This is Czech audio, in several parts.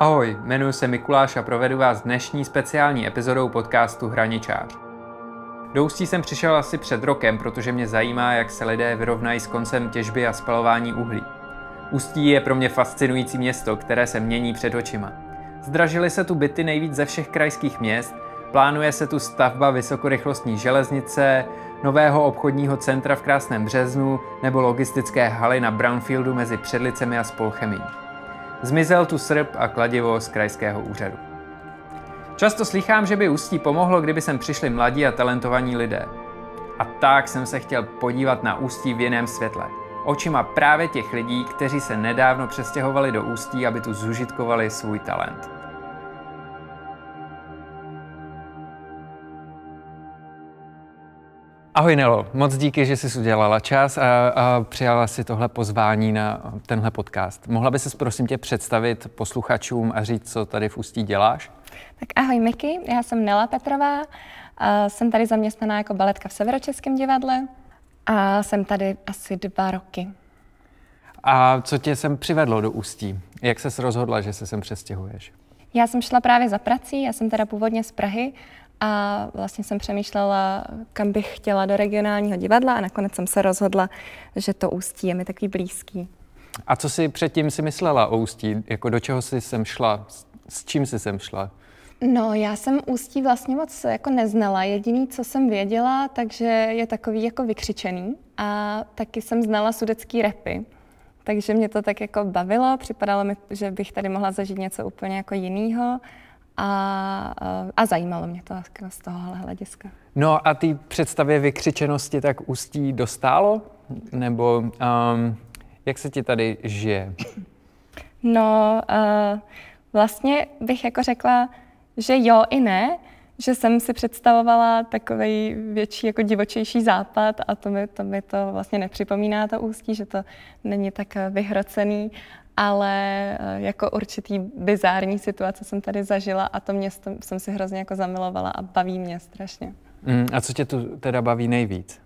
Ahoj, jmenuji se Mikuláš a provedu vás dnešní speciální epizodou podcastu Hraničář. Do Ústí jsem přišel asi před rokem, protože mě zajímá, jak se lidé vyrovnají s koncem těžby a spalování uhlí. Ústí je pro mě fascinující město, které se mění před očima. Zdražily se tu byty nejvíc ze všech krajských měst, plánuje se tu stavba vysokorychlostní železnice, nového obchodního centra v Krásném březnu nebo logistické haly na Brownfieldu mezi Předlicemi a Spolchemí. Zmizel tu srp a kladivo z krajského úřadu. Často slychám, že by Ústí pomohlo, kdyby sem přišli mladí a talentovaní lidé. A tak jsem se chtěl podívat na Ústí v jiném světle. Očima právě těch lidí, kteří se nedávno přestěhovali do Ústí, aby tu zužitkovali svůj talent. Ahoj Nelo, moc díky, že jsi udělala čas a, a přijala si tohle pozvání na tenhle podcast. Mohla by se prosím tě představit posluchačům a říct, co tady v Ústí děláš? Tak ahoj Miky, já jsem Nela Petrová, a jsem tady zaměstnaná jako baletka v Severočeském divadle a jsem tady asi dva roky. A co tě sem přivedlo do Ústí? Jak se rozhodla, že se sem přestěhuješ? Já jsem šla právě za prací, já jsem teda původně z Prahy a vlastně jsem přemýšlela, kam bych chtěla do regionálního divadla a nakonec jsem se rozhodla, že to Ústí je mi takový blízký. A co jsi předtím si myslela o Ústí? Jako do čeho jsi sem šla? S čím jsi sem šla? No, já jsem Ústí vlastně moc jako neznala. Jediný, co jsem věděla, takže je takový jako vykřičený. A taky jsem znala sudecký repy. Takže mě to tak jako bavilo, připadalo mi, že bych tady mohla zažít něco úplně jako jiného a, a zajímalo mě to z tohohle hlediska. No a ty představě vykřičenosti tak ústí dostálo? Nebo um, jak se ti tady žije? No, uh, vlastně bych jako řekla, že jo i ne, že jsem si představovala takový větší, jako divočejší západ a to mi, to mi to vlastně nepřipomíná to ústí, že to není tak vyhrocený ale eh, jako určitý bizární situace jsem tady zažila a to město jsem si hrozně jako zamilovala a baví mě strašně. Mm, a co tě tu teda baví nejvíc?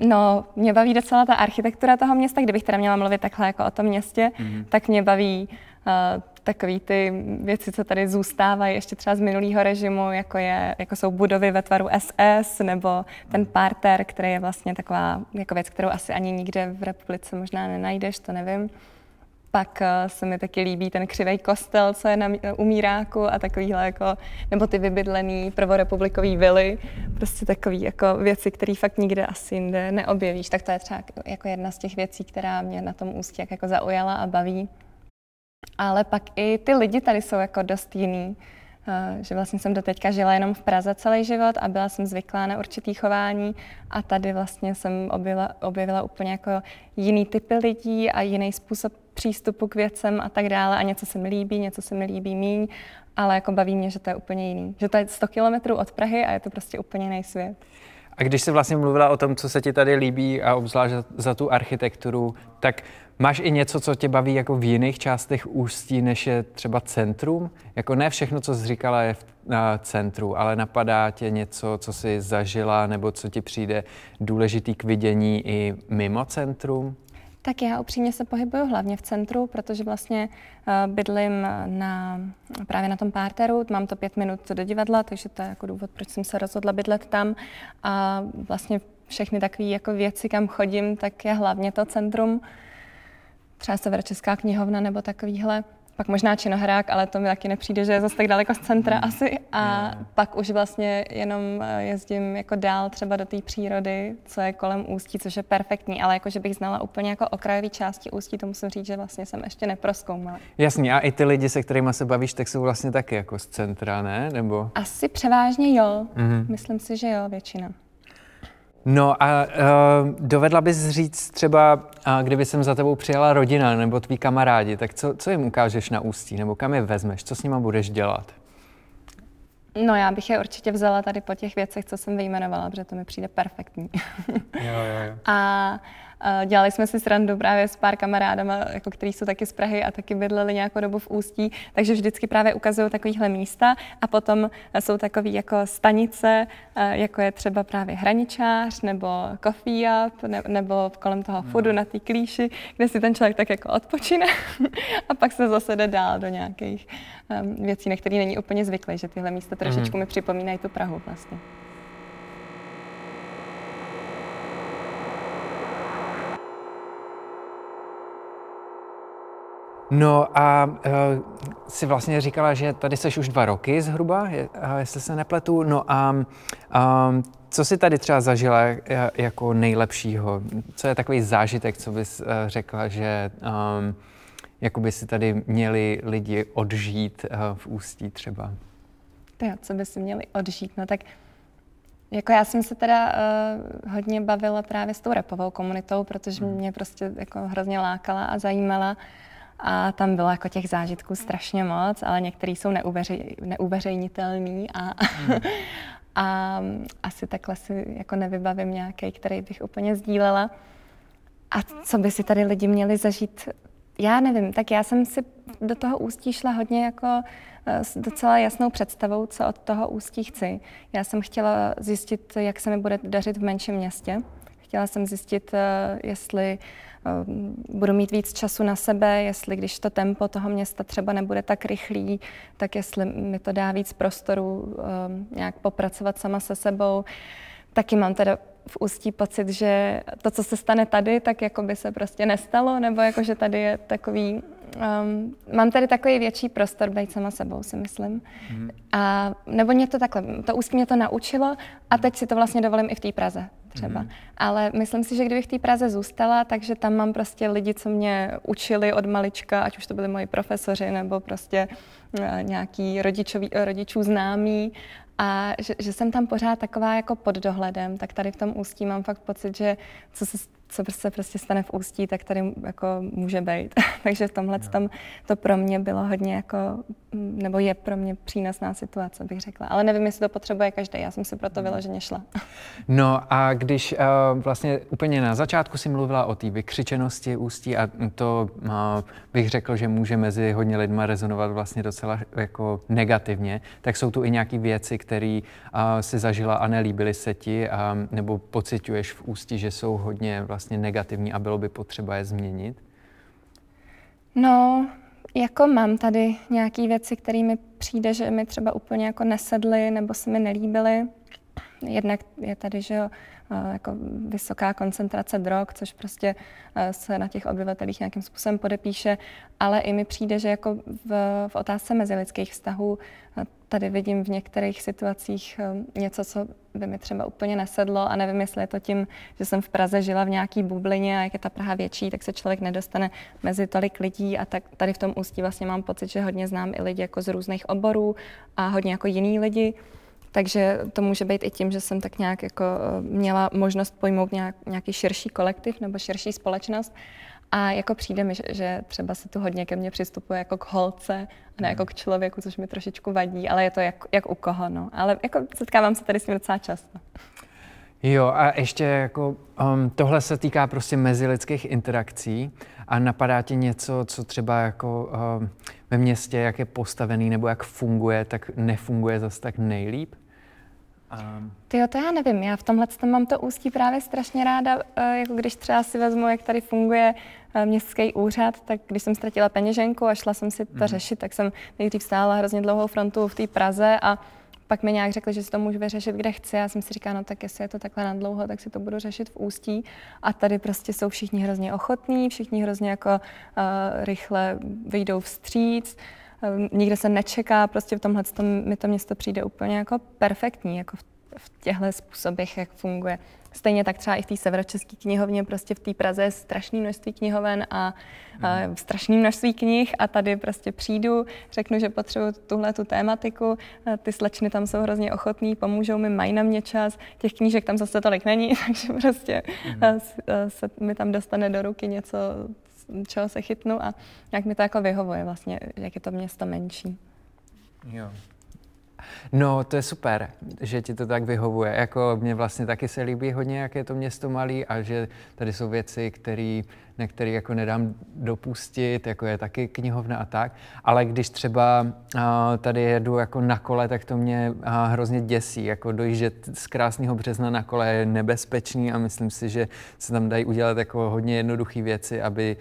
No, mě baví docela ta architektura toho města, kdybych teda měla mluvit takhle jako o tom městě, mm. tak mě baví uh, takové ty věci, co tady zůstávají ještě třeba z minulého režimu, jako, je, jako jsou budovy ve tvaru SS, nebo ten parter, který je vlastně taková jako věc, kterou asi ani nikde v republice možná nenajdeš, to nevím. Pak eh, se mi taky líbí ten křivý kostel, co je na umíráku a takovýhle jako, nebo ty vybydlený prvorepublikový vily, prostě takový jako věci, které fakt nikde asi jinde neobjevíš. Tak to je třeba jako jedna z těch věcí, která mě na tom ústě jako zaujala a baví. Ale pak i ty lidi tady jsou jako dost jiný. Eh, že vlastně jsem doteďka žila jenom v Praze celý život a byla jsem zvyklá na určitý chování a tady vlastně jsem objevila, objevila úplně jako jiný typy lidí a jiný způsob přístupu k věcem a tak dále a něco se mi líbí, něco se mi líbí míň, ale jako baví mě, že to je úplně jiný. Že to je 100 kilometrů od Prahy a je to prostě úplně jiný svět. A když jsi vlastně mluvila o tom, co se ti tady líbí a obzvlášť za, za tu architekturu, tak máš i něco, co tě baví jako v jiných částech ústí, než je třeba centrum? Jako ne všechno, co jsi říkala, je v na centru, ale napadá tě něco, co jsi zažila, nebo co ti přijde důležitý k vidění i mimo centrum? Tak já upřímně se pohybuju hlavně v centru, protože vlastně uh, bydlím na, právě na tom párteru, mám to pět minut do divadla, takže to je jako důvod, proč jsem se rozhodla bydlet tam. A vlastně všechny takové jako věci, kam chodím, tak je hlavně to centrum. Třeba Severočeská knihovna nebo takovýhle pak možná činohrák, ale to mi taky nepřijde, že je zase tak daleko z centra mm. asi. A yeah. pak už vlastně jenom eh, jezdím jako dál třeba do té přírody, co je kolem Ústí, což je perfektní, ale jako, že bych znala úplně jako okrajové části Ústí, to musím říct, že vlastně jsem ještě neproskoumala. Jasně, a i ty lidi, se kterými se bavíš, tak jsou vlastně taky jako z centra, ne? Nebo... Asi převážně jo. Mm-hmm. Myslím si, že jo, většina. No a uh, dovedla bys říct třeba, uh, kdyby jsem za tebou přijala rodina nebo tví kamarádi, tak co, co jim ukážeš na ústí, nebo kam je vezmeš, co s nima budeš dělat? No já bych je určitě vzala tady po těch věcech, co jsem vyjmenovala, protože to mi přijde perfektní. jo, jo, jo. A dělali jsme si srandu právě s pár kamarádama, jako který jsou taky z Prahy a taky bydleli nějakou dobu v Ústí, takže vždycky právě ukazují takovýhle místa a potom jsou takové jako stanice, jako je třeba právě Hraničář nebo Coffee Up ne, nebo kolem toho no. foodu na té klíši, kde si ten člověk tak jako odpočine a pak se zase jde dál do nějakých um, věcí, na které není úplně zvyklý, že tyhle místa trošičku mm. mi připomínají tu Prahu vlastně. No a uh, si vlastně říkala, že tady jsi už dva roky zhruba, je, uh, jestli se nepletu. No a um, co jsi tady třeba zažila jako nejlepšího? Co je takový zážitek, co bys uh, řekla, že um, jako by si tady měli lidi odžít uh, v Ústí třeba? To co by si měli odžít? No tak jako já jsem se teda uh, hodně bavila právě s tou repovou komunitou, protože hmm. mě prostě jako hrozně lákala a zajímala. A tam bylo jako těch zážitků strašně moc, ale některý jsou neuveřej, neuveřejnitelný a, hmm. a asi takhle si jako nevybavím nějaký, který bych úplně sdílela. A co by si tady lidi měli zažít? Já nevím, tak já jsem si do toho ústí šla hodně jako eh, s docela jasnou představou, co od toho ústí chci. Já jsem chtěla zjistit, jak se mi bude dařit v menším městě. Chtěla jsem zjistit, eh, jestli Ehm, budu mít víc času na sebe, jestli když to tempo toho města třeba nebude tak rychlý, tak jestli mi to dá víc prostoru ehm, nějak popracovat sama se sebou. Taky mám teda v ústí pocit, že to, co se stane tady, tak jako by se prostě nestalo, nebo jako, že tady je takový, um, mám tady takový větší prostor být sama sebou, si myslím. Mm. A, nebo mě to takhle, to ústí mě to naučilo a teď si to vlastně dovolím i v té Praze třeba. Mm. Ale myslím si, že kdybych v té Praze zůstala, takže tam mám prostě lidi, co mě učili od malička, ať už to byli moji profesoři nebo prostě uh, nějaký rodičový, rodičů známí a že, že jsem tam pořád taková jako pod dohledem, tak tady v tom ústí mám fakt pocit, že co se co se prostě stane v ústí, tak tady jako může být. Takže v tomhle no. tam to pro mě bylo hodně jako, nebo je pro mě přínosná situace, bych řekla. Ale nevím, jestli to potřebuje každý, já jsem si proto hmm. vyloženě šla. No a když uh, vlastně úplně na začátku si mluvila o té vykřičenosti ústí a to uh, bych řekl, že může mezi hodně lidma rezonovat vlastně docela jako negativně, tak jsou tu i nějaké věci, které uh, si zažila a nelíbily se ti, a, nebo pociťuješ v ústí, že jsou hodně vlastně vlastně negativní a bylo by potřeba je změnit? No, jako mám tady nějaké věci, které mi přijde, že mi třeba úplně jako nesedly nebo se mi nelíbily. Jednak je tady, že jo, jako vysoká koncentrace drog, což prostě se na těch obyvatelích nějakým způsobem podepíše, ale i mi přijde, že jako v, v otázce mezilidských vztahů tady vidím v některých situacích něco, co by mi třeba úplně nesedlo a nevím, jestli je to tím, že jsem v Praze žila v nějaký bublině a jak je ta Praha větší, tak se člověk nedostane mezi tolik lidí a tak tady v tom ústí vlastně mám pocit, že hodně znám i lidi jako z různých oborů a hodně jako jiný lidi. Takže to může být i tím, že jsem tak nějak jako eh, měla možnost pojmout nějak, nějaký širší kolektiv nebo širší společnost. A jako přijde mi, že, že třeba se tu hodně ke mně přistupuje jako k holce, a ne jako k člověku, což mi trošičku vadí, ale je to jak, jak u koho, no. Ale jako setkávám se tady s tím docela často. Jo, a ještě jako um, tohle se týká prostě mezilidských interakcí a napadá ti něco, co třeba jako um, ve městě, jak je postavený nebo jak funguje, tak nefunguje zase tak nejlíp? Um. Ty jo, to já nevím. Já v tomhle mám to ústí právě strašně ráda, eh, jako když třeba si vezmu, jak tady funguje eh, městský úřad, tak když jsem ztratila peněženku a šla jsem si to mm. řešit, tak jsem nejdřív stála hrozně dlouhou frontu v té Praze a pak mi nějak řekli, že si to můžu vyřešit, kde chci. Já jsem si říkala, no tak jestli je to takhle na dlouho, tak si to budu řešit v ústí. A tady prostě jsou všichni hrozně ochotní, všichni hrozně jako uh, rychle vyjdou vstříc. Uh, nikde se nečeká, prostě v tomhle tom, mi to město přijde úplně jako perfektní, jako v, v těchto způsobech, jak funguje. Stejně tak třeba i v té severočeské knihovně, prostě v té Praze je strašné množství knihoven a, a mhm. strašné množství knih a tady prostě přijdu, řeknu, že potřebuji tuhle tu tématiku, ty slečny tam jsou hrozně ochotní, pomůžou mi, mají na mě čas, těch knížek tam zase tolik není, takže prostě mm. se mi tam dostane do ruky něco, čeho se chytnu a jak mi to jako vyhovuje vlastně, jak je to město menší. Jo. No, to je super, že ti to tak vyhovuje. Jako mě vlastně taky se líbí hodně, jak je to město malý a že tady jsou věci, které na který jako nedám dopustit, jako je taky knihovna a tak. Ale když třeba tady jedu jako na kole, tak to mě hrozně děsí. Jako dojíždět z krásného března na kole je nebezpečný a myslím si, že se tam dají udělat jako hodně jednoduché věci, aby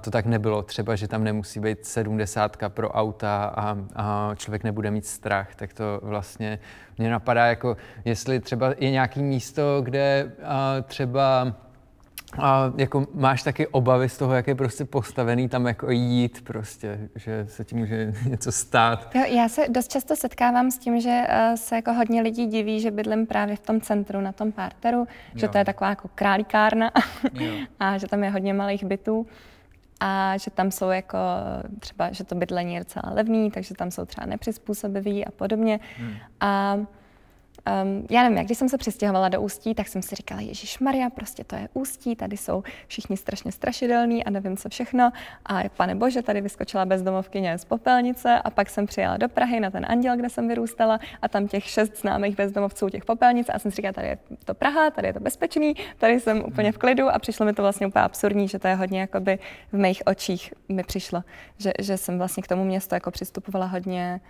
to tak nebylo. Třeba, že tam nemusí být sedmdesátka pro auta a, a člověk nebude mít strach, tak to vlastně mě napadá, jako jestli třeba je nějaký místo, kde třeba a jako máš taky obavy z toho, jak je prostě postavený tam jako jít prostě, že se ti může něco stát. Jo, já se dost často setkávám s tím, že uh, se jako hodně lidí diví, že bydlím právě v tom centru, na tom párteru, jo. že to je taková jako králíkárna a že tam je hodně malých bytů a že tam jsou jako třeba, že to bydlení je docela levný, takže tam jsou třeba nepřizpůsobiví a podobně. Hmm. A Um, já nevím, jak když jsem se přistěhovala do Ústí, tak jsem si říkala, Ježíš Maria, prostě to je Ústí, tady jsou všichni strašně strašidelní a nevím co všechno. A pane bože, tady vyskočila bezdomovkyně z popelnice a pak jsem přijela do Prahy na ten anděl, kde jsem vyrůstala a tam těch šest známých bezdomovců těch popelnic a jsem si říkala, tady je to Praha, tady je to bezpečný, tady jsem úplně v klidu a přišlo mi to vlastně úplně absurdní, že to je hodně jakoby v mých očích mi přišlo, že, že jsem vlastně k tomu městu jako přistupovala hodně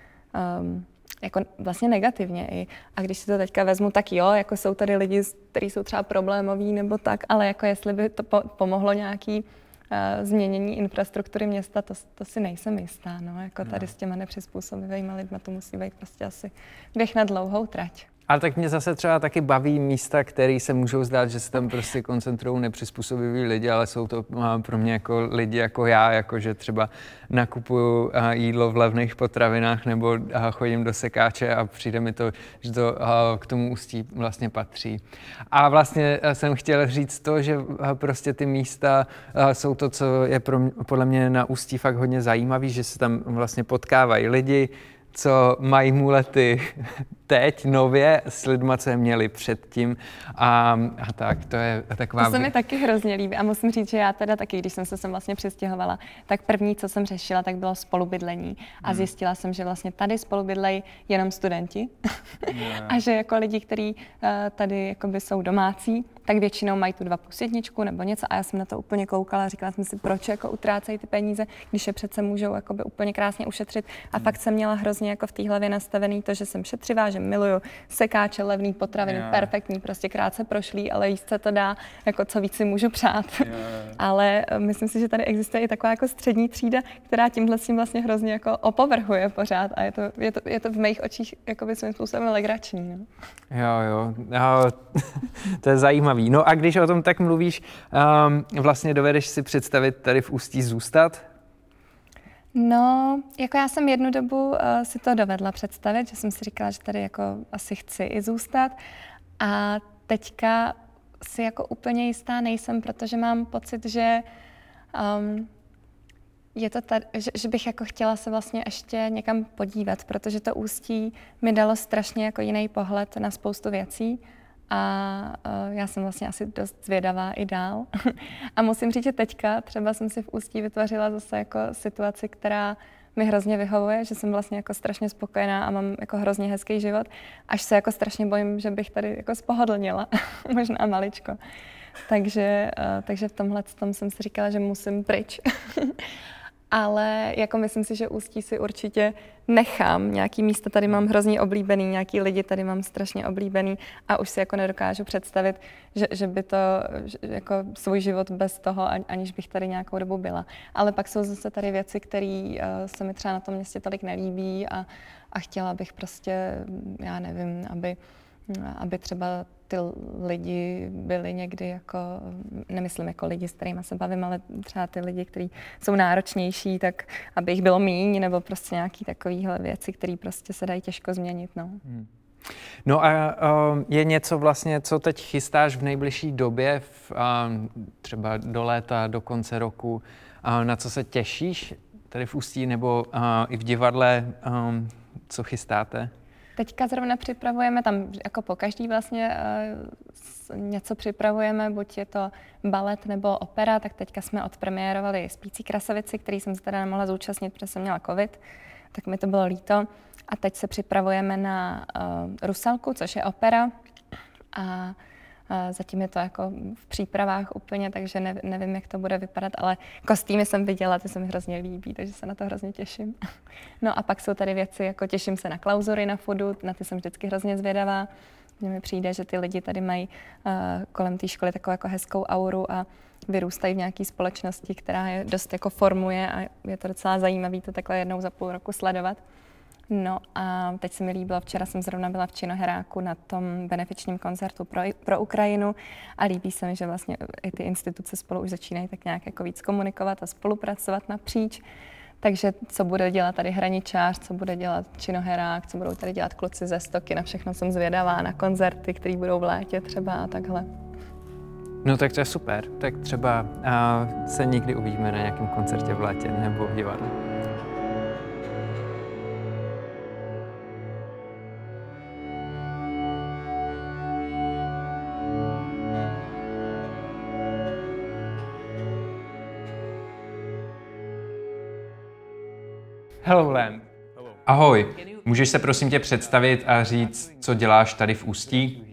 um, jako vlastně negativně i. A když si to teďka vezmu, tak jo, jako jsou tady lidi, kteří jsou třeba problémoví nebo tak, ale jako jestli by to po- pomohlo nějaký uh, změnění infrastruktury města, to, to si nejsem jistá. No. Jako tady no. s těma nepřizpůsobivými lidmi to musí být prostě asi běh na dlouhou trať. Ale tak mě zase třeba taky baví místa, které se můžou zdát, že se tam prostě koncentrují nepřizpůsobiví lidi, ale jsou to pro mě jako lidi jako já, jako že třeba nakupuju jídlo v levných potravinách nebo chodím do sekáče a přijde mi to, že to k tomu ústí vlastně patří. A vlastně jsem chtěl říct to, že prostě ty místa jsou to, co je pro mě, podle mě na ústí fakt hodně zajímavý, že se tam vlastně potkávají lidi, co mají mulety teď nově s lidma, co je měli předtím a, a tak, to je taková... To se mi taky hrozně líbí a musím říct, že já teda taky, když jsem se sem vlastně přestěhovala, tak první, co jsem řešila, tak bylo spolubydlení a hmm. zjistila jsem, že vlastně tady spolubydlejí jenom studenti yeah. a že jako lidi, kteří uh, tady jakoby jsou domácí, tak většinou mají tu dva plus jedničku nebo něco a já jsem na to úplně koukala a říkala jsem si, proč jako utrácejí ty peníze, když je přece můžou jakoby úplně krásně ušetřit a hmm. fakt jsem měla hrozně jako v té hlavě nastavený to, že jsem šetřivá, že miluju sekáče, levný potraviny, yeah. perfektní, prostě krátce prošlý, ale jíst se to dá, jako co víc si můžu přát. Yeah. ale eh, myslím si, že tady existuje i taková jako střední třída, která tímhle s tím vlastně hrozně jako opovrhuje pořád a je to, je to, je to v mých očích jako svým způsobem legrační. No. Jo, jo, jo to je zajímavý. No a když o tom tak mluvíš, um, vlastně dovedeš si představit tady v Ústí zůstat? No, jako já jsem jednu dobu uh, si to dovedla představit, že jsem si říkala, že tady jako asi chci i zůstat. A teďka si jako úplně jistá nejsem, protože mám pocit, že um, je to tady, že, že bych jako chtěla se vlastně ještě někam podívat, protože to ústí mi dalo strašně jako jiný pohled na spoustu věcí a já jsem vlastně asi dost zvědavá i dál. a musím říct, že teďka třeba jsem si v Ústí vytvořila zase jako situaci, která mi hrozně vyhovuje, že jsem vlastně jako strašně spokojená a mám jako hrozně hezký život, až se jako strašně bojím, že bych tady jako spohodlnila, možná maličko. Takže, uh, takže v tomhle tom jsem si říkala, že musím pryč. ale jako myslím si, že Ústí si určitě nechám. Nějaký místa tady mám hrozně oblíbený, nějaký lidi tady mám strašně oblíbený a už si jako nedokážu představit, že, že by to že, jako svůj život bez toho, aniž bych tady nějakou dobu byla. Ale pak jsou zase tady věci, které uh, se mi třeba na tom městě tolik nelíbí a, a chtěla bych prostě, já nevím, aby, aby třeba ty lidi byli někdy jako, nemyslím jako lidi, s kterými se bavím, ale třeba ty lidi, kteří jsou náročnější, tak aby jich bylo míň, nebo prostě nějaký takovýhle věci, které prostě se dají těžko změnit. No. Hmm. No a uh, je něco vlastně, co teď chystáš v nejbližší době, v, uh, třeba do léta, do konce roku, uh, na co se těšíš tady v Ústí nebo i v divadle, co chystáte? Teďka zrovna připravujeme, tam jako po každý vlastně uh, něco připravujeme, buď je to balet nebo opera, tak teďka jsme odpremiérovali Spící krasavici, který jsem se teda nemohla zúčastnit, protože jsem měla covid, tak mi to bylo líto. a teď se připravujeme na uh, Rusalku, což je opera. A Zatím je to jako v přípravách úplně, takže ne, nevím, jak to bude vypadat, ale kostýmy jsem viděla, ty se mi hrozně líbí, takže se na to hrozně těším. No a pak jsou tady věci, jako těším se na klauzury na fodu, na ty jsem vždycky hrozně zvědavá. Mně mi přijde, že ty lidi tady mají uh, kolem té školy takovou jako hezkou auru a vyrůstají v nějaké společnosti, která je dost jako formuje a je to docela zajímavé to takhle jednou za půl roku sledovat. No a teď se mi líbilo, včera jsem zrovna byla v Činoheráku na tom benefičním koncertu pro, pro Ukrajinu a líbí se mi, že vlastně i ty instituce spolu už začínají tak nějak jako víc komunikovat a spolupracovat napříč. Takže co bude dělat tady hraničář, co bude dělat činoherák, co budou tady dělat kluci ze stoky, na všechno jsem zvědavá, na koncerty, které budou v létě třeba a takhle. No tak to je super. Tak třeba uh, se někdy uvidíme na nějakém koncertě v létě nebo v divadle. Hello Len. Ahoj, můžeš se prosím tě představit a říct, co děláš tady v Ústí?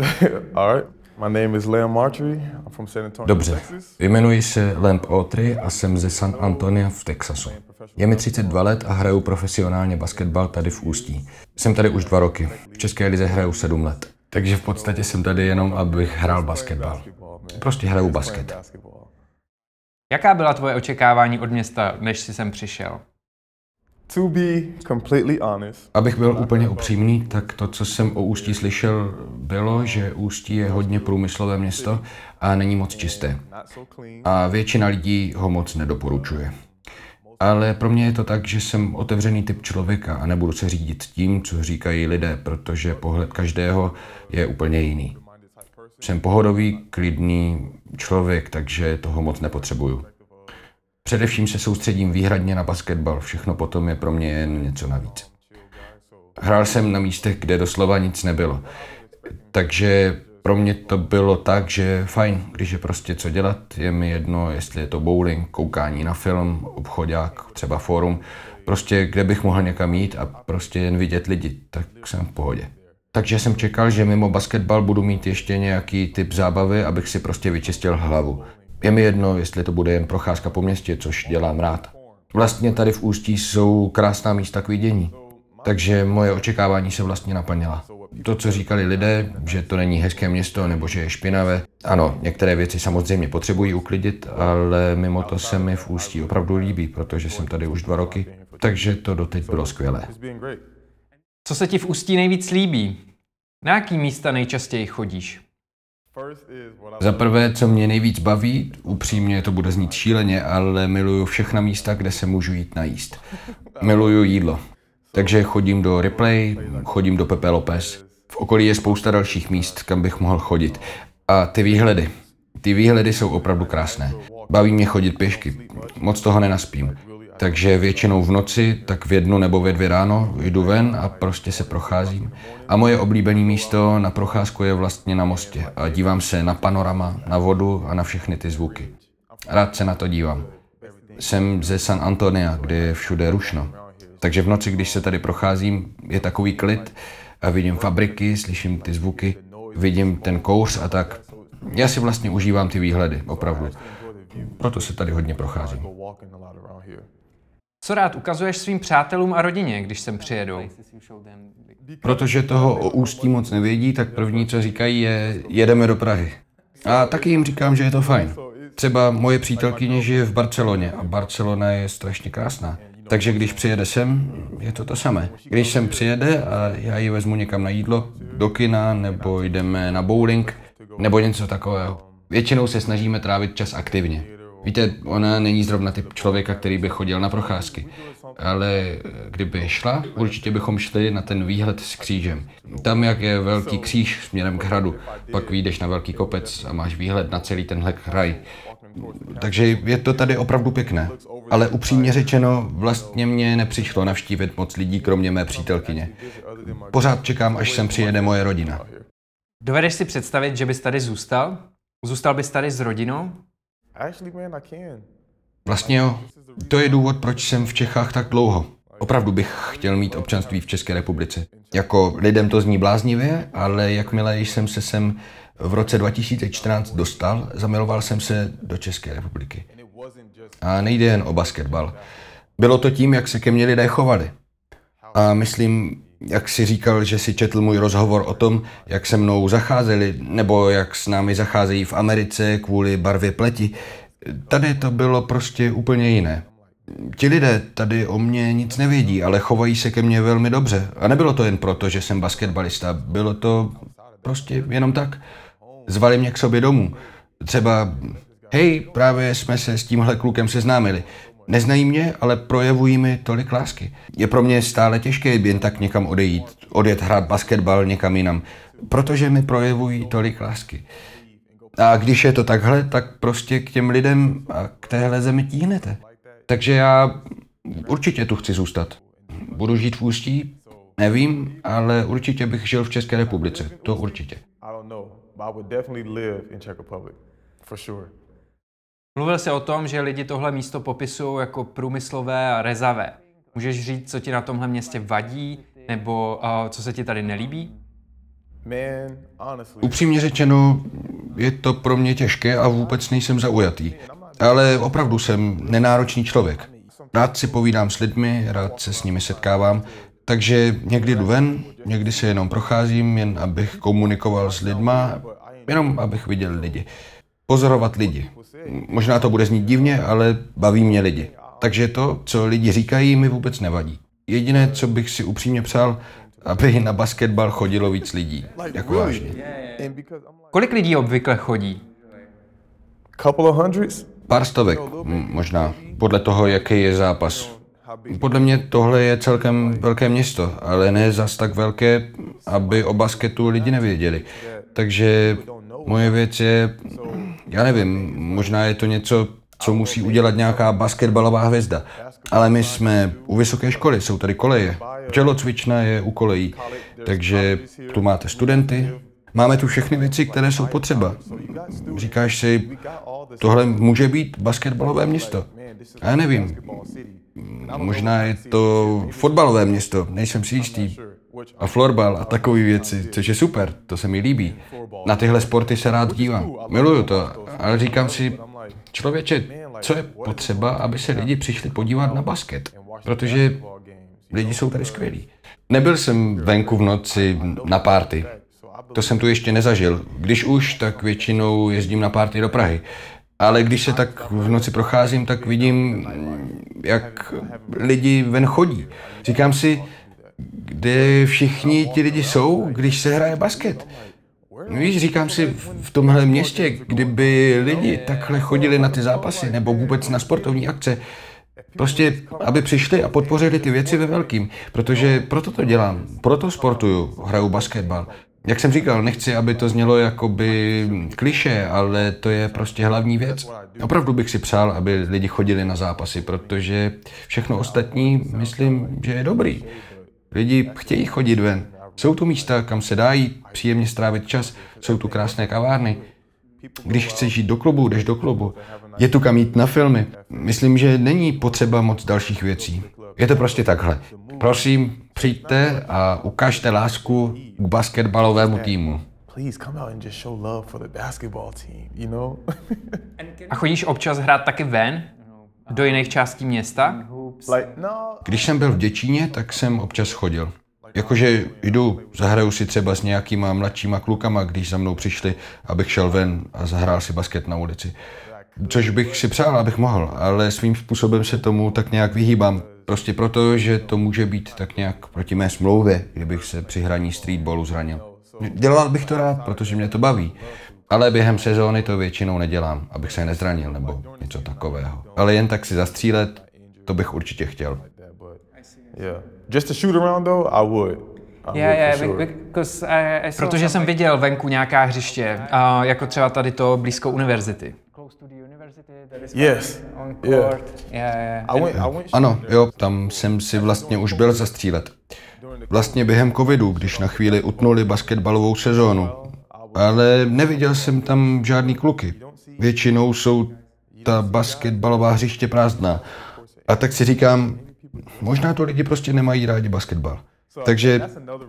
Dobře, jmenuji se Lamp Autry a jsem ze San Antonia v Texasu. Je mi 32 let a hraju profesionálně basketbal tady v Ústí. Jsem tady už dva roky. V České lize hraju 7 let. Takže v podstatě jsem tady jenom, abych hrál basketbal. Prostě hraju basket. Jaká byla tvoje očekávání od města, než jsi sem přišel? To be completely honest, Abych byl úplně upřímný, tak to, co jsem o Ústí slyšel, bylo, že Ústí je hodně průmyslové město a není moc čisté. A většina lidí ho moc nedoporučuje. Ale pro mě je to tak, že jsem otevřený typ člověka a nebudu se řídit tím, co říkají lidé, protože pohled každého je úplně jiný. Jsem pohodový, klidný člověk, takže toho moc nepotřebuju. Především se soustředím výhradně na basketbal, všechno potom je pro mě jen něco navíc. Hrál jsem na místech, kde doslova nic nebylo. Takže pro mě to bylo tak, že fajn, když je prostě co dělat, je mi jedno, jestli je to bowling, koukání na film, obchodák, třeba fórum, prostě kde bych mohl někam jít a prostě jen vidět lidi, tak jsem v pohodě. Takže jsem čekal, že mimo basketbal budu mít ještě nějaký typ zábavy, abych si prostě vyčistil hlavu. Je mi jedno, jestli to bude jen procházka po městě, což dělám rád. Vlastně tady v Ústí jsou krásná místa k vidění. Takže moje očekávání se vlastně naplnila. To, co říkali lidé, že to není hezké město nebo že je špinavé, ano, některé věci samozřejmě potřebují uklidit, ale mimo to se mi v Ústí opravdu líbí, protože jsem tady už dva roky, takže to doteď bylo skvělé. Co se ti v Ústí nejvíc líbí? Na jaký místa nejčastěji chodíš? Za prvé, co mě nejvíc baví, upřímně to bude znít šíleně, ale miluju všechna místa, kde se můžu jít najíst. Miluju jídlo. Takže chodím do Replay, chodím do Pepe Lopez. V okolí je spousta dalších míst, kam bych mohl chodit. A ty výhledy. Ty výhledy jsou opravdu krásné. Baví mě chodit pěšky. Moc toho nenaspím. Takže většinou v noci, tak v jednu nebo ve dvě ráno jdu ven a prostě se procházím. A moje oblíbené místo na procházku je vlastně na mostě a dívám se na panorama, na vodu a na všechny ty zvuky. Rád se na to dívám. Jsem ze San Antonia, kde je všude rušno. Takže v noci, když se tady procházím, je takový klid a vidím fabriky, slyším ty zvuky, vidím ten kouř a tak. Já si vlastně užívám ty výhledy, opravdu. Proto se tady hodně procházím. Co rád ukazuješ svým přátelům a rodině, když sem přijedou? Protože toho o Ústí moc nevědí, tak první, co říkají, je jedeme do Prahy. A taky jim říkám, že je to fajn. Třeba moje přítelkyně žije v Barceloně a Barcelona je strašně krásná. Takže když přijede sem, je to to samé. Když sem přijede a já ji vezmu někam na jídlo, do kina, nebo jdeme na bowling, nebo něco takového. Většinou se snažíme trávit čas aktivně. Víte, ona není zrovna typ člověka, který by chodil na procházky. Ale kdyby šla, určitě bychom šli na ten výhled s křížem. Tam, jak je velký kříž směrem k hradu, pak vyjdeš na velký kopec a máš výhled na celý tenhle kraj. Takže je to tady opravdu pěkné. Ale upřímně řečeno, vlastně mě nepřišlo navštívit moc lidí, kromě mé přítelkyně. Pořád čekám, až sem přijede moje rodina. Dovedeš si představit, že bys tady zůstal? Zůstal bys tady s rodinou? Vlastně jo. To je důvod, proč jsem v Čechách tak dlouho. Opravdu bych chtěl mít občanství v České republice. Jako lidem to zní bláznivě, ale jakmile jsem se sem v roce 2014 dostal, zamiloval jsem se do České republiky. A nejde jen o basketbal. Bylo to tím, jak se ke mně lidé chovali. A myslím, jak si říkal, že si četl můj rozhovor o tom, jak se mnou zacházeli, nebo jak s námi zacházejí v Americe kvůli barvě pleti. Tady to bylo prostě úplně jiné. Ti lidé tady o mě nic nevědí, ale chovají se ke mně velmi dobře. A nebylo to jen proto, že jsem basketbalista, bylo to prostě jenom tak. Zvali mě k sobě domů. Třeba, hej, právě jsme se s tímhle klukem seznámili. Neznají mě, ale projevují mi tolik lásky. Je pro mě stále těžké jen tak někam odejít, odjet hrát basketbal někam jinam, protože mi projevují tolik lásky. A když je to takhle, tak prostě k těm lidem a k téhle zemi tíhnete. Takže já určitě tu chci zůstat. Budu žít v Ústí? Nevím, ale určitě bych žil v České republice. To určitě. Mluvil jsi o tom, že lidi tohle místo popisují jako průmyslové a rezavé. Můžeš říct, co ti na tomhle městě vadí, nebo uh, co se ti tady nelíbí? Upřímně řečeno, je to pro mě těžké a vůbec nejsem zaujatý. Ale opravdu jsem nenáročný člověk. Rád si povídám s lidmi, rád se s nimi setkávám, takže někdy jdu ven, někdy se jenom procházím, jen abych komunikoval s lidma, jenom abych viděl lidi. Pozorovat lidi. Možná to bude znít divně, ale baví mě lidi. Takže to, co lidi říkají, mi vůbec nevadí. Jediné, co bych si upřímně přál, aby na basketbal chodilo víc lidí. Jako vážně. Kolik lidí obvykle chodí? Couple of hundreds? Pár stovek, možná, podle toho, jaký je zápas. Podle mě tohle je celkem velké město, ale ne zas tak velké, aby o basketu lidi nevěděli. Takže moje věc je, já nevím, možná je to něco, co musí udělat nějaká basketbalová hvězda. Ale my jsme u vysoké školy, jsou tady koleje. Tělocvična je u kolejí, takže tu máte studenty, Máme tu všechny věci, které jsou potřeba. Říkáš si, tohle může být basketbalové město. A já nevím. Možná je to fotbalové město, nejsem si jistý. A florbal a takové věci, což je super, to se mi líbí. Na tyhle sporty se rád dívám. Miluju to, ale říkám si, člověče, co je potřeba, aby se lidi přišli podívat na basket? Protože lidi jsou tady skvělí. Nebyl jsem venku v noci na párty. To jsem tu ještě nezažil. Když už, tak většinou jezdím na párty do Prahy. Ale když se tak v noci procházím, tak vidím, jak lidi ven chodí. Říkám si, kde všichni ti lidi jsou, když se hraje basket. Víš, říkám si, v tomhle městě, kdyby lidi takhle chodili na ty zápasy nebo vůbec na sportovní akce, prostě, aby přišli a podpořili ty věci ve velkým, protože proto to dělám, proto sportuju, hraju basketbal, jak jsem říkal, nechci, aby to znělo jakoby kliše, ale to je prostě hlavní věc. Opravdu bych si přál, aby lidi chodili na zápasy, protože všechno ostatní, myslím, že je dobrý. Lidi chtějí chodit ven. Jsou tu místa, kam se dá jít, příjemně strávit čas, jsou tu krásné kavárny. Když chceš jít do klubu, jdeš do klubu. Je tu kam jít na filmy. Myslím, že není potřeba moc dalších věcí. Je to prostě takhle. Prosím, přijďte a ukažte lásku k basketbalovému týmu. A chodíš občas hrát taky ven? Do jiných částí města? No. Když jsem byl v Děčíně, tak jsem občas chodil. Jakože jdu, zahraju si třeba s nějakýma mladšíma klukama, když za mnou přišli, abych šel ven a zahrál si basket na ulici. Což bych si přál, abych mohl, ale svým způsobem se tomu tak nějak vyhýbám. Prostě proto, že to může být tak nějak proti mé smlouvě, kdybych se při hraní streetballu zranil. Dělal bych to rád, protože mě to baví. Ale během sezóny to většinou nedělám, abych se nezranil nebo něco takového. Ale jen tak si zastřílet, to bych určitě chtěl. Just to shoot around though, I would. Yeah, yeah, because I, I Protože jsem viděl venku nějaká hřiště, uh, jako třeba tady to blízko univerzity. Yes. Yeah. Yeah, yeah. Ano, jo, tam jsem si vlastně už byl zastřílet. Vlastně během covidu, když na chvíli utnuli basketbalovou sezónu. Ale neviděl jsem tam žádný kluky. Většinou jsou ta basketbalová hřiště prázdná. A tak si říkám, Možná to lidi prostě nemají rádi basketbal. Takže,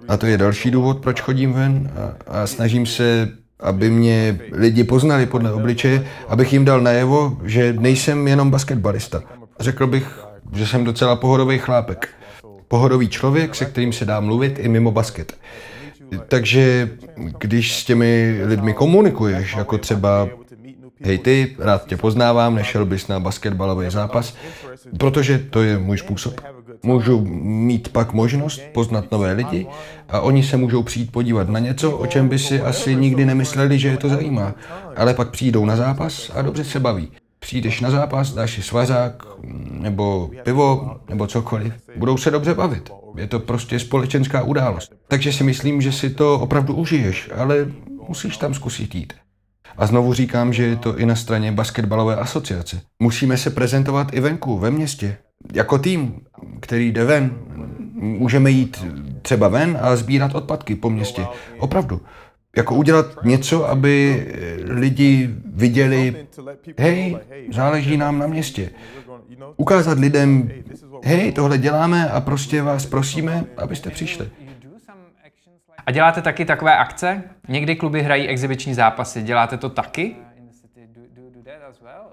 a to je další důvod, proč chodím ven a, a snažím se, aby mě lidi poznali podle obličeje, abych jim dal najevo, že nejsem jenom basketbalista. Řekl bych, že jsem docela pohodový chlápek. Pohodový člověk, se kterým se dá mluvit i mimo basket. Takže když s těmi lidmi komunikuješ, jako třeba hej ty, rád tě poznávám, nešel bys na basketbalový zápas, protože to je můj způsob. Můžu mít pak možnost poznat nové lidi a oni se můžou přijít podívat na něco, o čem by si asi nikdy nemysleli, že je to zajímá. Ale pak přijdou na zápas a dobře se baví. Přijdeš na zápas, dáš si svařák, nebo pivo, nebo cokoliv. Budou se dobře bavit. Je to prostě společenská událost. Takže si myslím, že si to opravdu užiješ, ale musíš tam zkusit jít. A znovu říkám, že je to i na straně basketbalové asociace. Musíme se prezentovat i venku, ve městě. Jako tým, který jde ven. Můžeme jít třeba ven a sbírat odpadky po městě. Opravdu. Jako udělat něco, aby lidi viděli, hej, záleží nám na městě. Ukázat lidem, hej, tohle děláme a prostě vás prosíme, abyste přišli. A děláte taky takové akce? Někdy kluby hrají exibiční zápasy. Děláte to taky?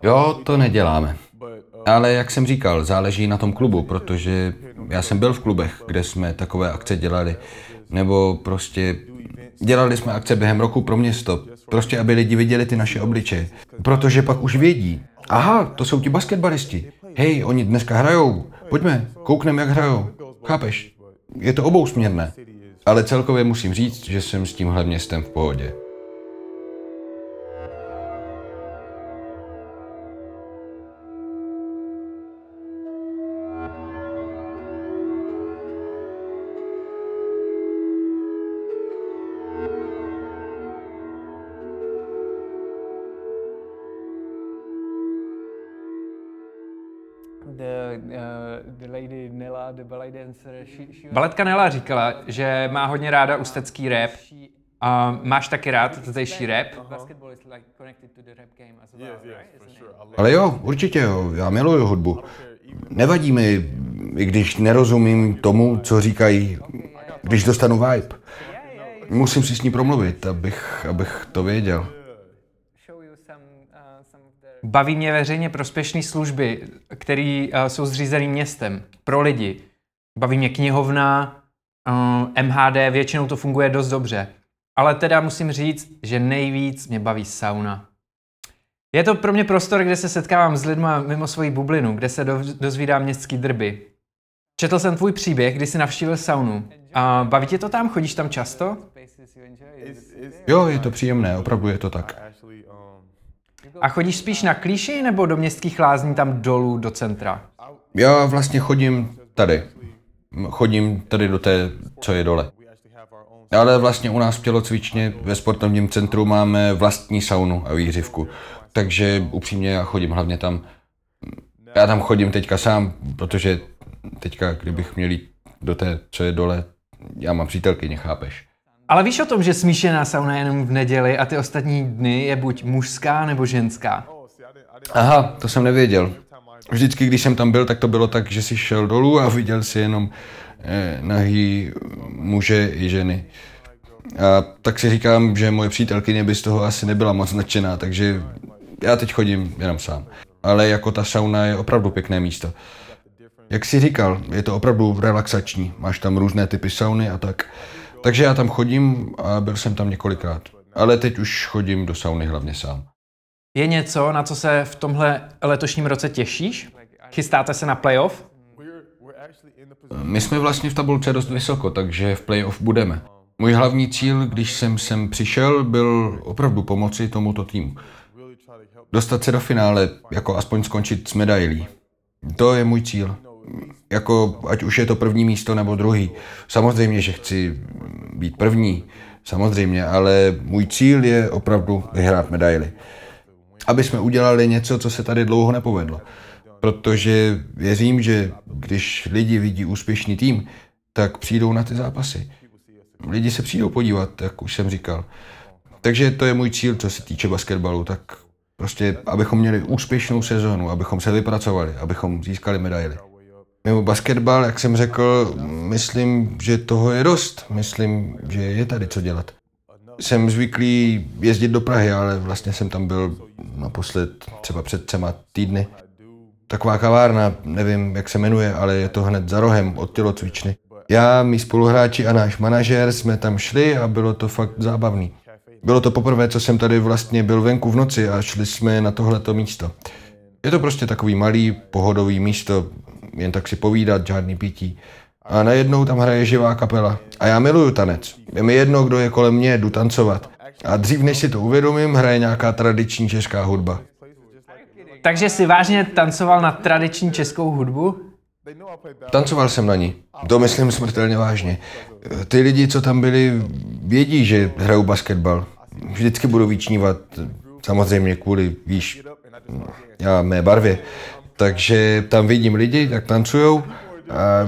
Jo, to neděláme. Ale jak jsem říkal, záleží na tom klubu, protože já jsem byl v klubech, kde jsme takové akce dělali. Nebo prostě dělali jsme akce během roku pro město. Prostě, aby lidi viděli ty naše obličeje. Protože pak už vědí. Aha, to jsou ti basketbalisti. Hej, oni dneska hrajou. Pojďme, koukneme, jak hrajou. Chápeš? Je to obousměrné. Ale celkově musím říct, že jsem s tímhle městem v pohodě. Baletka Nela říkala, že má hodně ráda ústecký rap. A máš taky rád zdejší rap? Ale jo, určitě jo, já miluju hudbu. Nevadí mi, i když nerozumím tomu, co říkají, když dostanu vibe. Musím si s ní promluvit, abych, abych to věděl. Baví mě veřejně prospěšné služby, které uh, jsou zřízené městem pro lidi. Baví mě knihovna, uh, MHD, většinou to funguje dost dobře. Ale teda musím říct, že nejvíc mě baví sauna. Je to pro mě prostor, kde se setkávám s lidmi mimo svoji bublinu, kde se dozvídám městský drby. Četl jsem tvůj příběh, kdy jsi navštívil saunu. A baví tě to tam? Chodíš tam často? Jo, je to příjemné, opravdu je to tak. A chodíš spíš na klíši nebo do městských lázní tam dolů do centra? Já vlastně chodím tady. Chodím tady do té, co je dole. Ale vlastně u nás v tělocvičně ve sportovním centru máme vlastní saunu a výřivku. Takže upřímně já chodím hlavně tam. Já tam chodím teďka sám, protože teďka, kdybych měl jít do té, co je dole, já mám přítelkyně, chápeš? Ale víš o tom, že smíšená sauna je jenom v neděli a ty ostatní dny je buď mužská nebo ženská? Aha, to jsem nevěděl. Vždycky, když jsem tam byl, tak to bylo tak, že si šel dolů a viděl si jenom eh, nahý muže i ženy. A tak si říkám, že moje přítelkyně by z toho asi nebyla moc nadšená, takže já teď chodím jenom sám. Ale jako ta sauna je opravdu pěkné místo. Jak jsi říkal, je to opravdu relaxační. Máš tam různé typy sauny a tak. Takže já tam chodím a byl jsem tam několikrát. Ale teď už chodím do sauny hlavně sám. Je něco, na co se v tomhle letošním roce těšíš? Chystáte se na playoff? My jsme vlastně v tabulce dost vysoko, takže v playoff budeme. Můj hlavní cíl, když jsem sem přišel, byl opravdu pomoci tomuto týmu. Dostat se do finále, jako aspoň skončit s medailí. To je můj cíl. Jako, ať už je to první místo nebo druhý. Samozřejmě, že chci být první, samozřejmě, ale můj cíl je opravdu vyhrát medaily. Aby jsme udělali něco, co se tady dlouho nepovedlo. Protože věřím, že když lidi vidí úspěšný tým, tak přijdou na ty zápasy. Lidi se přijdou podívat, jak už jsem říkal. Takže to je můj cíl, co se týče basketbalu, tak prostě, abychom měli úspěšnou sezonu, abychom se vypracovali, abychom získali medaily. Mimo basketbal, jak jsem řekl, myslím, že toho je dost. Myslím, že je tady co dělat. Jsem zvyklý jezdit do Prahy, ale vlastně jsem tam byl naposled třeba před třema týdny. Taková kavárna, nevím, jak se jmenuje, ale je to hned za rohem od tělocvičny. Já, mý spoluhráči a náš manažer jsme tam šli a bylo to fakt zábavný. Bylo to poprvé, co jsem tady vlastně byl venku v noci a šli jsme na tohleto místo. Je to prostě takový malý, pohodový místo, jen tak si povídat, žádný pití. A najednou tam hraje živá kapela. A já miluju tanec. Je mi jedno, kdo je kolem mě, jdu tancovat. A dřív, než si to uvědomím, hraje nějaká tradiční česká hudba. Takže si vážně tancoval na tradiční českou hudbu? Tancoval jsem na ní. To myslím smrtelně vážně. Ty lidi, co tam byli, vědí, že hrajou basketbal. Vždycky budou vyčnívat, samozřejmě kvůli, víš, já mé barvě. Takže tam vidím lidi, jak tancujou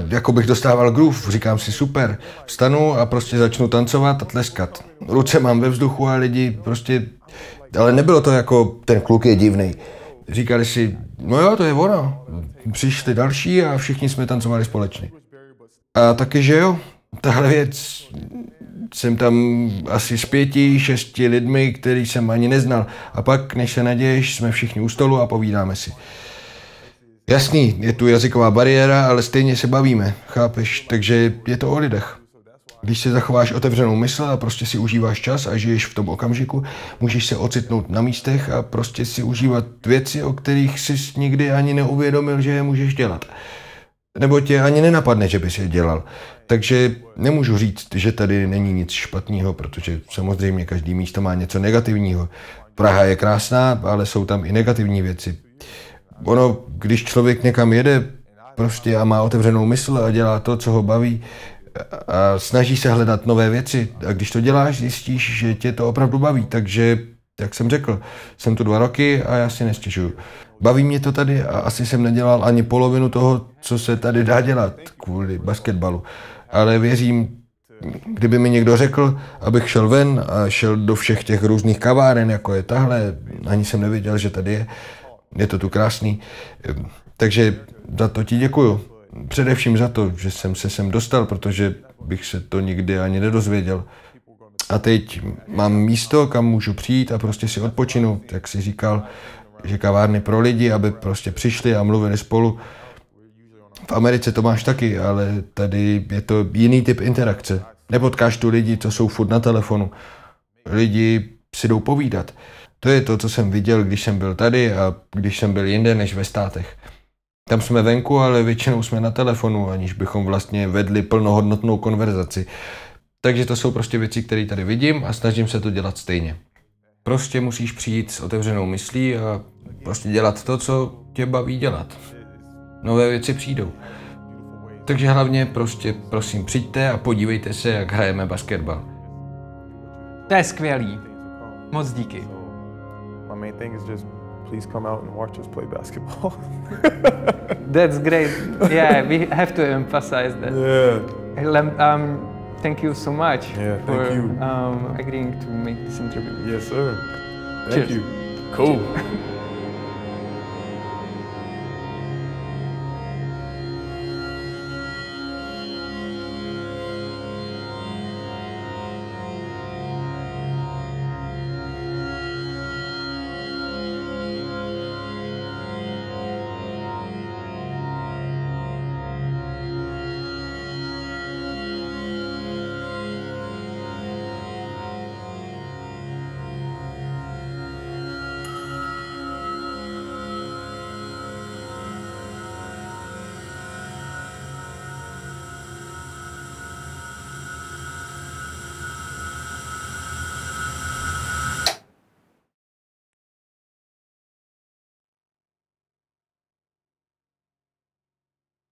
jako bych dostával groove, říkám si super, vstanu a prostě začnu tancovat a tleskat. Ruce mám ve vzduchu a lidi prostě, ale nebylo to jako ten kluk je divný. Říkali si, no jo, to je ono. Přišli další a všichni jsme tancovali společně. A taky, že jo, tahle věc, jsem tam asi s pěti, šesti lidmi, který jsem ani neznal. A pak, než se naděješ, jsme všichni u stolu a povídáme si. Jasný, je tu jazyková bariéra, ale stejně se bavíme, chápeš? Takže je to o lidech. Když si zachováš otevřenou mysl a prostě si užíváš čas a žiješ v tom okamžiku, můžeš se ocitnout na místech a prostě si užívat věci, o kterých jsi nikdy ani neuvědomil, že je můžeš dělat. Nebo tě ani nenapadne, že bys je dělal. Takže nemůžu říct, že tady není nic špatného, protože samozřejmě každý místo má něco negativního. Praha je krásná, ale jsou tam i negativní věci. Ono, když člověk někam jede prostě a má otevřenou mysl a dělá to, co ho baví, a snaží se hledat nové věci a když to děláš, zjistíš, že tě to opravdu baví. Takže, jak jsem řekl, jsem tu dva roky a já si nestěžuju. Baví mě to tady a asi jsem nedělal ani polovinu toho, co se tady dá dělat kvůli basketbalu. Ale věřím, kdyby mi někdo řekl, abych šel ven a šel do všech těch různých kaváren, jako je tahle, ani jsem nevěděl, že tady je, je to tu krásný. Takže za to ti děkuju. Především za to, že jsem se sem dostal, protože bych se to nikdy ani nedozvěděl. A teď mám místo, kam můžu přijít a prostě si odpočinout, jak si říkal, že kavárny pro lidi, aby prostě přišli a mluvili spolu. V Americe to máš taky, ale tady je to jiný typ interakce. Nepotkáš tu lidi, co jsou furt na telefonu. Lidi si jdou povídat. To je to, co jsem viděl, když jsem byl tady a když jsem byl jinde než ve státech. Tam jsme venku, ale většinou jsme na telefonu, aniž bychom vlastně vedli plnohodnotnou konverzaci. Takže to jsou prostě věci, které tady vidím a snažím se to dělat stejně. Prostě musíš přijít s otevřenou myslí a prostě dělat to, co tě baví dělat. Nové věci přijdou. Takže hlavně prostě prosím přijďte a podívejte se, jak hrajeme basketbal. To je skvělý. Moc díky. My main thing is just please come out and watch us play basketball. That's great. Yeah, we have to emphasize that. Yeah. Um, thank you so much Yeah, thank for you. Um, agreeing to make this interview. Yes, sir. Thank Cheers. you. Cool.